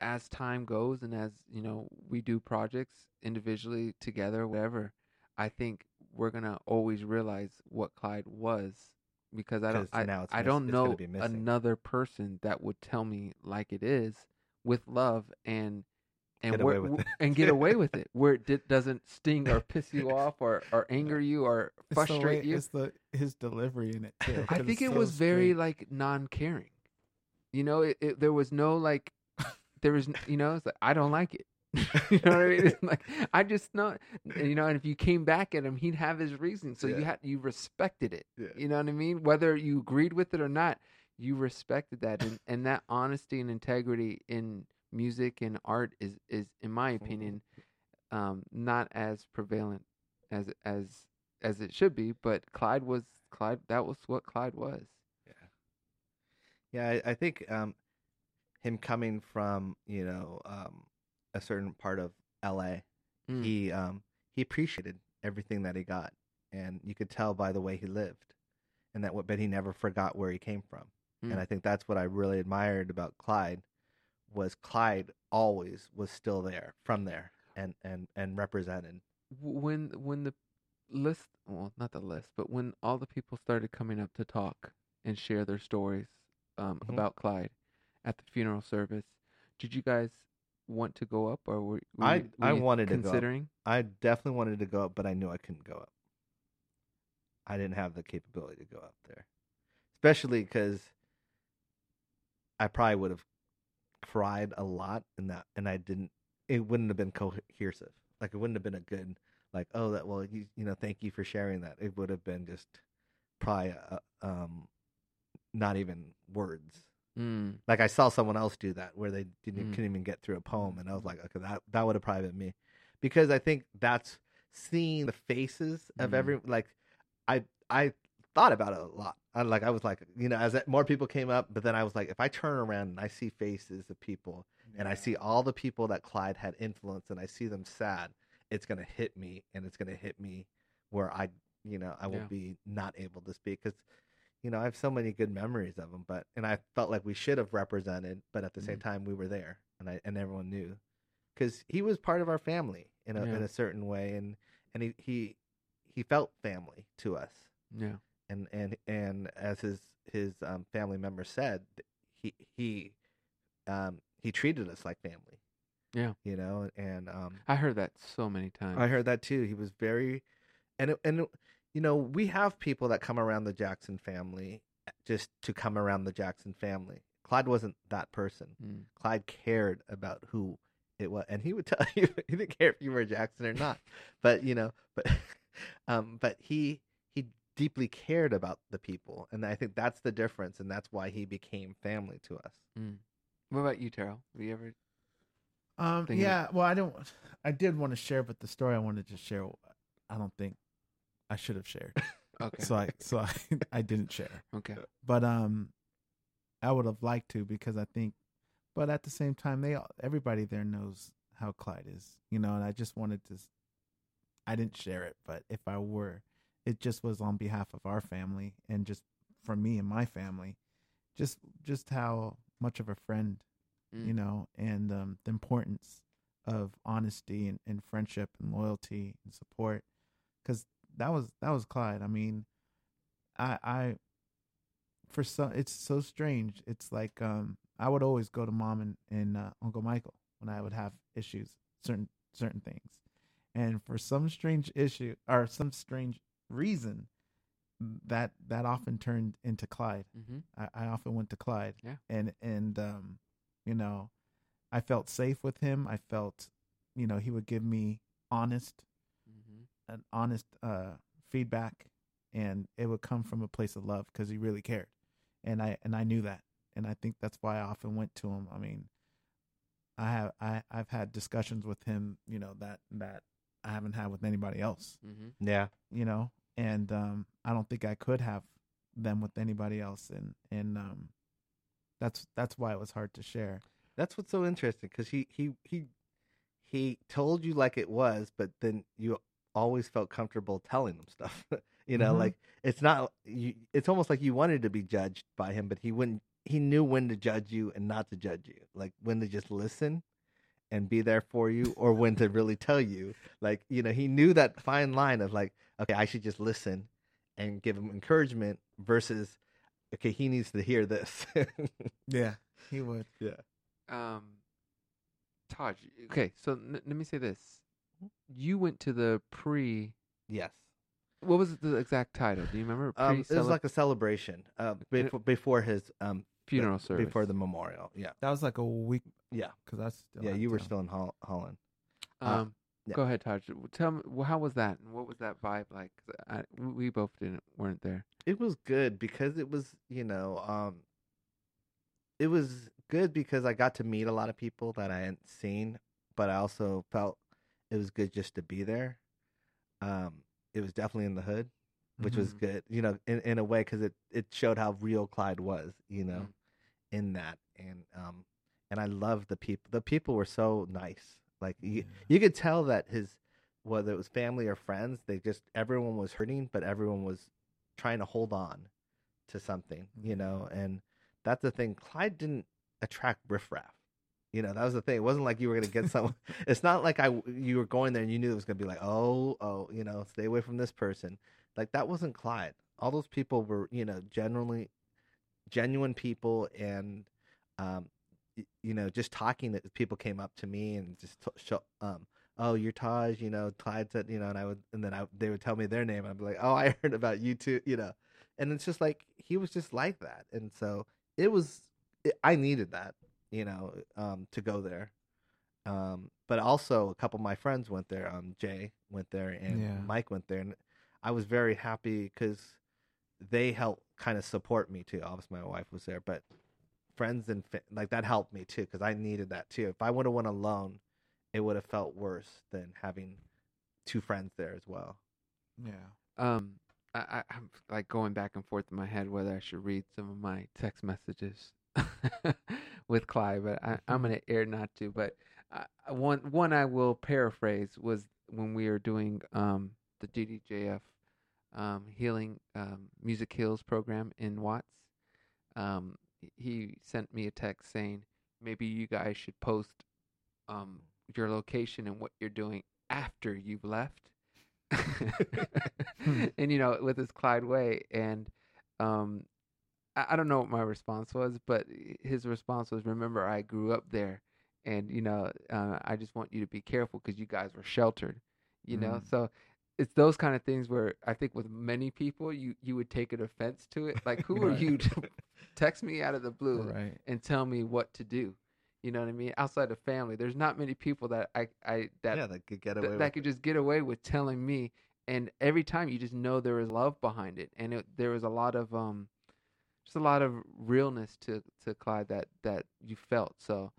as time goes and as you know we do projects individually together whatever i think we're gonna always realize what clyde was because i don't i, now it's I don't it's know another person that would tell me like it is with love and and Get where- away with it. and get away with it where it doesn't sting or piss you off or, or anger you or It's the frustrate you It's the his delivery in it too. I think it so was very like non-caring. You know, it, it, there was no like, there was, you know, it's like I don't like it. you know what I mean? It's like I just know, you know. And if you came back at him, he'd have his reasons. So you had you respected it. Yeah. You know what I mean? Whether you agreed with it or not, you respected that, and and that honesty and integrity in music and art is is, in my Mm-hmm. opinion, um, not as prevalent as as as it should be. But Clyde was Clyde. That was what Clyde was. Yeah, I, I think um, him coming from you know um, a certain part of L.A., Mm. he um, he appreciated everything that he got, and you could tell by the way he lived, and that what but he never forgot where he came from, Mm. and I think that's what I really admired about Clyde, was Clyde always was still there from there and and and represented. When when the list well not the list but when all the people started coming up to talk and share their stories um, Mhm. about clyde at the funeral service did you guys want to go up or were, were I- you, were I wanted to go up. considering I definitely wanted to go up, but I knew I couldn't go up. I didn't have the capability to go up there, especially because I probably would have cried a lot in that, and I didn't. It wouldn't have been cohesive. Like it wouldn't have been a good, like, oh, that well, you, you know, thank you for sharing that. It would have been just probably, uh, um, not even words. Mm. Like I saw someone else do that where they didn't Mm. couldn't even get through a poem, and I was like, okay, that that would have probably been me, because I think that's seeing the faces of Mm. every like, I I thought about it a lot. I like I was like, you know, as that, more people came up, but then I was like, if I turn around and I see faces of people, and I see all the people that Clyde had influenced, and I see them sad, it's gonna hit me, and it's gonna hit me where I, you know, I will Yeah. be not able to speak because you know, I have so many good memories of him, but and I felt like we should have represented, but at the same Mhm. time we were there, and I and everyone knew, because he was part of our family in a Yeah. in a certain way, and and he he he felt family to us, yeah and and and as his his um, family member said, he he um he treated us like family, Yeah. you know, and um i heard that so many times I heard that too. He was very, and it, and it- you know we have people that come around the Jackson family just to come around the Jackson family. Clyde wasn't that person. Mm. Clyde cared about who it was, and he would tell you he didn't care if you were Jackson or not. but you know, but um, but he he deeply cared about the people, and I think that's the difference, and that's why he became family to us. Mm. What about you, Taryll? Have you ever? Um, Thinking- yeah. Well, I don't. I did want to share, but the story I wanted to share, I don't think I should have shared. Okay. So I, so I, I didn't share. okay. But um, I would have liked to because I think, but at the same time, they all, everybody there knows how Clyde is, you know. And I just wanted to. I didn't share it, but if I were, it just was on behalf of our family and just for me and my family, just just how much of a friend Mm. you know, and um, the importance of honesty and, and friendship and loyalty and support, because that was that was Clyde. I mean, I I for some it's so strange. It's like um, I would always go to mom and, and uh, Uncle Michael when I would have issues, certain certain things, and for some strange issue or some strange reason, that that often turned into Clyde. Mm-hmm. I, I often went to Clyde. Yeah. And and um, you know, I felt safe with him. I felt, you know, he would give me honest. An honest uh feedback and it would come from a place of love because he really cared. And I and I knew that. And I think that's why I often went to him. I mean, I have I I've had discussions with him, you know, that that I haven't had with anybody else Mm-hmm. Yeah, you know and um i don't think i could have them with anybody else and and um that's that's why it was hard to share that's what's so interesting because he he he he told you like it was, but then you always felt comfortable telling them stuff. you know, Mhm. like it's not. You, it's almost like you wanted to be judged by him, but he wouldn't. He knew when to judge you and not to judge you, like when to just listen and be there for you, or when to really tell you. Like you know, he knew that fine line of like, okay, I should just listen and give him encouragement versus, okay, he needs to hear this. yeah he would Yeah. Um, Taj. Okay, so n- let me say this: you went to the pre. yes. What was the exact title? Do you remember? Um, it was like a celebration uh, before, before his um, funeral the- service. before the memorial. Yeah, that was like a week yeah, because that's still yeah. You were to- still in Hol- Holland. uh, Um, yeah. go ahead, Taj. Tell me, well, how was that, and what was that vibe like? I, we we both didn't weren't there. It was good because it was, you know, um, it was good because I got to meet a lot of people that I hadn't seen, but I also felt it was good just to be there. Um, it was definitely in the hood, which was Mhm. good, you know, in in a way because it it showed how real Clyde was, you know, Mm. in that, and um, and I loved the people. The people were so nice. Like you, Yeah. you could tell that his whether it was family or friends, they just everyone was hurting, but everyone was trying to hold on to something, you know, and that's the thing. Clyde didn't attract riffraff. You know, that was the thing. It wasn't like you were gonna get someone. it's not like I you were going there and you knew it was gonna be like, oh, oh, you know, stay away from this person. Like that wasn't Clyde. All those people were, you know, generally genuine people, and um, you know, just talking. That people came up to me and just t- show, um, oh, you're Taj, you know, Clyde said, you know, and I would, and then I they would tell me their name. and I'd be like, oh, I heard about you too, you know, and it's just like he was just like that, and so it was. It, I needed that, you know, um, to go there. Um, but also a couple of my friends went there. Um, Jay went there and Yeah. Mike went there, and I was very happy because they helped kind of support me too. Obviously, my wife was there, but friends and fa- like that helped me too because I needed that too. If I would have went alone, it would have felt worse than having two friends there as well. yeah Um, I, I, I'm like going back and forth in my head whether I should read some of my text messages with Clyde, but I, I'm gonna air not to. But uh, one one I will paraphrase was when we were doing um the DDJF um healing um music heals program in Watts. Um, he sent me a text saying maybe you guys should post um your location and what you're doing after you've left. and you know, with his Clyde Way, and um, I, don't know what my response was, but his response was, "Remember, I grew up there, and you know, uh, I just want you to be careful because you guys were sheltered, you know." Mm. So it's those kind of things where I think with many people, you you would take an offense to it. Like, who are you to text me out of the blue Right. and tell me what to do. You know what I mean? Outside of family, there's not many people that I I that yeah, that could get away that with could just get away with telling me. And every time you just know there is love behind it, and it, there was a lot of um, just a lot of realness to to Clyde that that you felt. So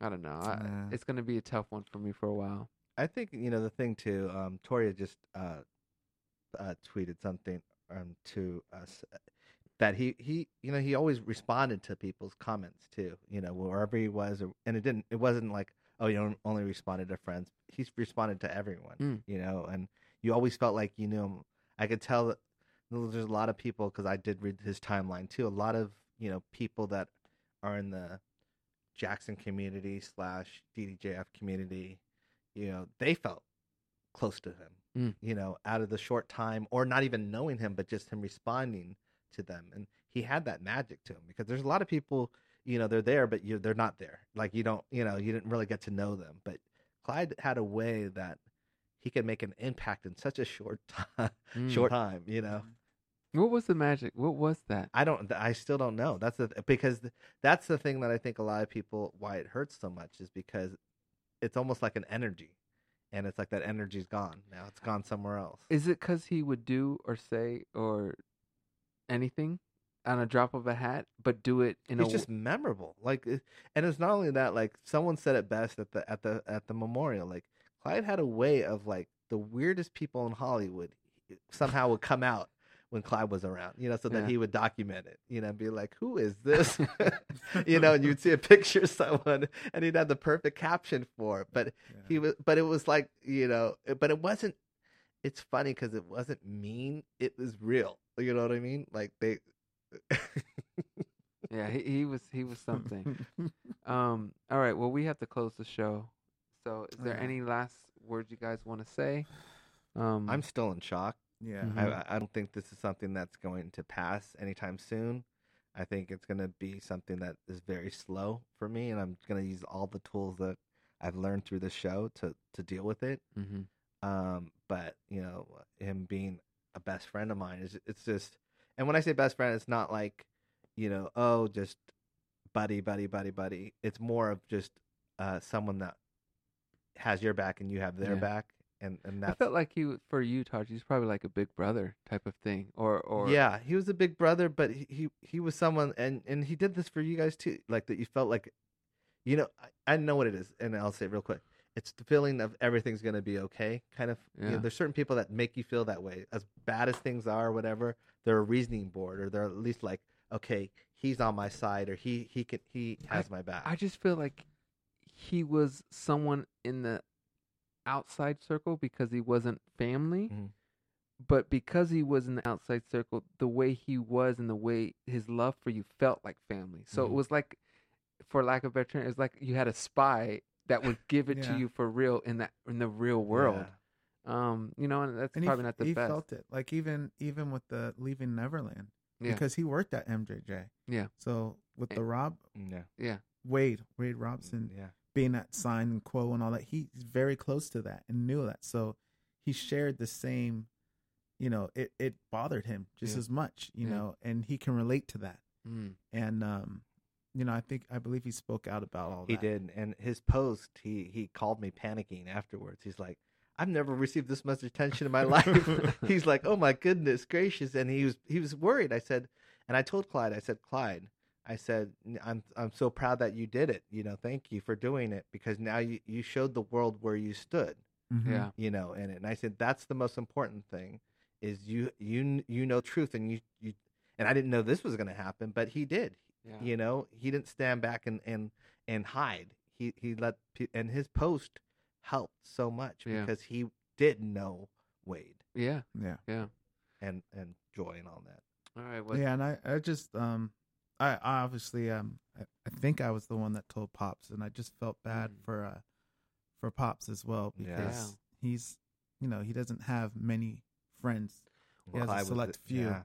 I don't know. I, Yeah. It's gonna be a tough one for me for a while. I think you know the thing too. Um, Toria just uh, uh, tweeted something um, to us uh, that he he you know he always responded to people's comments too. You know wherever he was, or, and it didn't. It wasn't like oh you only responded to friends. He's responded to everyone. Mm. You know, and you always felt like you knew him. I could tell that there's a lot of people because I did read his timeline too. A lot of you know people that are in the Jackson community slash DDJF community you know, they felt close to him, Mm. you know, out of the short time or not even knowing him, but just him responding to them. And he had that magic to him because there's a lot of people, you know, they're there, but you they're not there. Like you don't, you know, you didn't really get to know them. But Clyde had a way that he could make an impact in such a short time, Mm. short time, you know. What was the magic? What was that? I don't. I still don't know. That's the because that's the thing that I think a lot of people why it hurts so much is because it's almost like an energy, and it's like that energy's gone now. It's gone somewhere else. Is it because he would do or say or anything on a drop of a hat, but do it in It's a It's just memorable. Like, eh, and it's not only that. Like someone said it best at the at the at the memorial. Like Clyde had a way of like the weirdest people in Hollywood eh, somehow would come out when Clyde was around, you know, so that Yeah. he would document it, you know, and be like, "Who is this?" you know, and you'd see a picture of someone, and he'd have the perfect caption for it. But he was, but it was like, you know, but it wasn't. It's funny because it wasn't mean; it was real. You know what I mean? Like they. yeah. He, he was he was something. um. All right. Well, we have to close the show. So, is there Okay. any last words you guys want to say? Um. I'm still in shock. Yeah. Mhm. I, I don't think this is something that's going to pass anytime soon. I think it's going to be something that is very slow for me, and I'm going to use all the tools that I've learned through the show to to deal with it. mhm. Um, but you know, him being a best friend of mine is it's just, and when I say best friend, it's not like, you know, oh, just buddy, buddy, buddy, buddy. It's more of just uh, someone that has your back and you have their Yeah. back, and and I felt like he for you, Taj. He's probably like a big brother type of thing, or or yeah, he was a big brother, but he, he he was someone, and and he did this for you guys too, like that. You felt like, you know, I, I know what it is, and I'll say it real quick. It's the feeling of everything's gonna be okay, kind of. You know, there's certain people that make you feel that way. As bad as things are, or whatever, they're a reasoning board, or they're at least like, okay, he's on my side, or he he can he has my back. I just feel like he was someone in the outside circle because he wasn't family. Mhm. But because he was in the outside circle, the way he was and the way his love for you felt like family. So it Mhm. was like, for lack of a better term, it was like you had a spy that would give it to you for real in that in the real world. Yeah. Um, you know, and that's and probably he, not the he best. felt it like even even with the leaving Neverland yeah, because he worked at MJJ. Yeah. So with the Rob Yeah. yeah, Wade Wade Robson Yeah. Being at Sign and Quo and all that, he's very close to that and knew that. So he shared the same. You know, it it bothered him just Yeah. as much. You Yeah. know, and he can relate to that. mm. And um, you know, I think I believe he spoke out about all He that. did, and his post, he he called me panicking afterwards. He's like, "I've never received this much attention in my life." He's like, "Oh my goodness gracious!" And he was he was worried. I said, and I told Clyde, I said, Clyde, I said, I'm I'm so proud that you did it. You know, thank you for doing it because now you you showed the world where you stood. Mhm. yeah, You know, in it. And I said that's the most important thing is you you you know truth and you you and I didn't know this was going to happen, but he did yeah. you know he didn't stand back and and and hide he he let pe- and his post helped so much Yeah. because he did know wade yeah, Yeah. yeah. and and joy and all that All right, well, yeah, and I, I just um I, I obviously um I, I think I was the one that told Pops and I just felt bad Mm. for uh for Pops as well Yeah. because he's you know, he doesn't have many friends He has a Clyde was select the- few. yeah.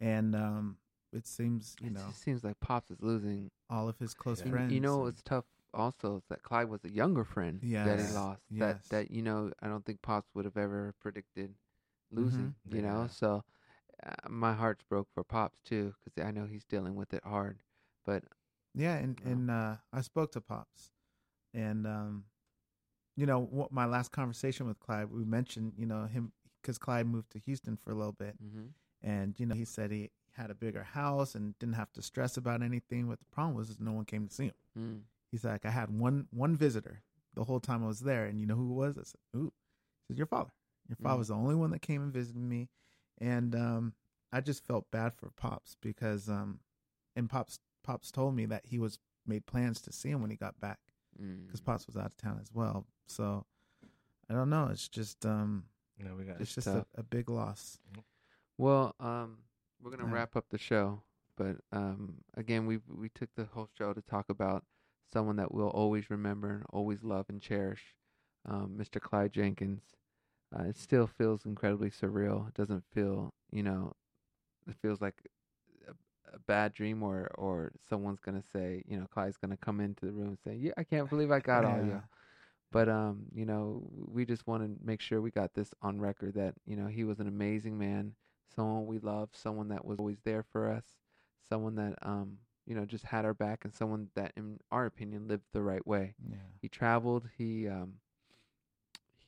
and um it seems, you it know, just seems like Pops is losing all of his close Yeah. Friends. You know, and- it's tough. Also, is that Clyde was a younger friend that he lost. Yes. That that you know, I don't think Pops would have ever predicted losing. Mhm. You know, so my heart's broke for pops too because I know he's dealing with it hard. But Yeah, and Wow. and uh, I spoke to pops, and um, you know, what my last conversation with Clyde, we mentioned, you know, him because Clyde moved to Houston for a little bit, mhm. and you know, he said he had a bigger house and didn't have to stress about anything. But the problem was, is no one came to see him. Mm. He's like, I had one one visitor the whole time I was there, and you know who it was? I said, Ooh, he said, your father. Your father Mm. was the only one that came and visited me, and um, I just felt bad for pops because um, and pops pops told me that he was made plans to see him when he got back Mm. because pops was out of town as well. So I don't know. It's just um, You know, we got it's just a, a big loss. Well, um, we're gonna Yeah. wrap up the show, but um, again, we we took the whole show to talk about someone that we'll always remember and always love and cherish, um, Mr. Clyde Jenkins. Uh, it still feels incredibly surreal. It doesn't feel, you know, it feels like a, a bad dream, or or someone's gonna say, you know, Clyde's gonna come into the room and say, "Yeah, I can't believe I got all you." But um, you know, we just want to make sure we got this on record that you know he was an amazing man, someone we loved, someone that was always there for us, someone that um, you know, just had our back, and someone that, in our opinion, lived the right way. Yeah. He traveled. He um,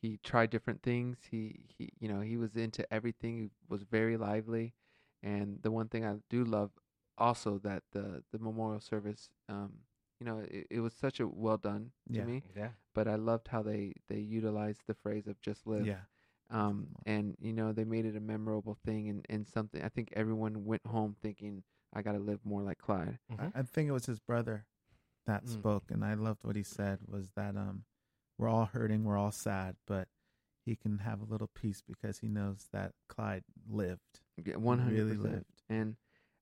he tried different things. He he, you know, he was into everything. He was very lively, and the one thing I do love also that the the memorial service, um, you know, it, it was such a well done to Yeah. me yeah. but I loved how they they utilized the phrase of just live. Yeah. Um, and you know they made it a memorable thing and, and something. I think everyone went home thinking, "I got to live more like Clyde." Mhm. I, I think it was his brother that Mm. spoke, and I loved what he said was that um, we're all hurting, we're all sad, but he can have a little peace because he knows that Clyde lived. One hundred really lived. And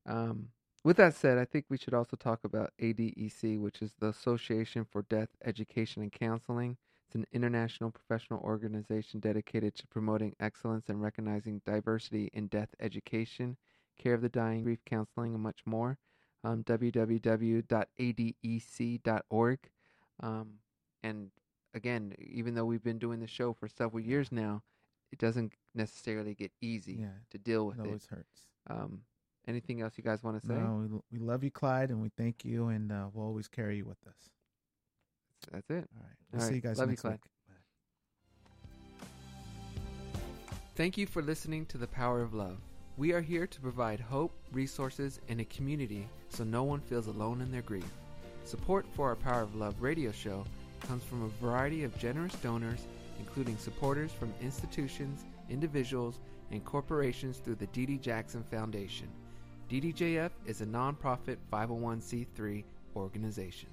um, with that said, I think we should also talk about ADEC, which is the Association for Death Education and Counseling. It's an international professional organization dedicated to promoting excellence and recognizing diversity in death education, care of the dying, grief counseling, and much more. Um, www.adec.org. Um, and again, even though we've been doing the show for several years now, it doesn't necessarily get easy Yeah. to deal with It it. always hurts. Um, anything else you guys want to say? No, we, we love you, Clyde, and we thank you, and uh, we'll always carry you with us. That's it. All right. We'll All see right. you guys Love you, next Clyde. week. Thank you for listening to The Power of Love. We are here to provide hope, resources, and a community so no one feels alone in their grief. Support for our Power of Love radio show comes from a variety of generous donors, including supporters from institutions, individuals, and corporations through the Dee Jackson Foundation. DDJF is a nonprofit 501c3 organization.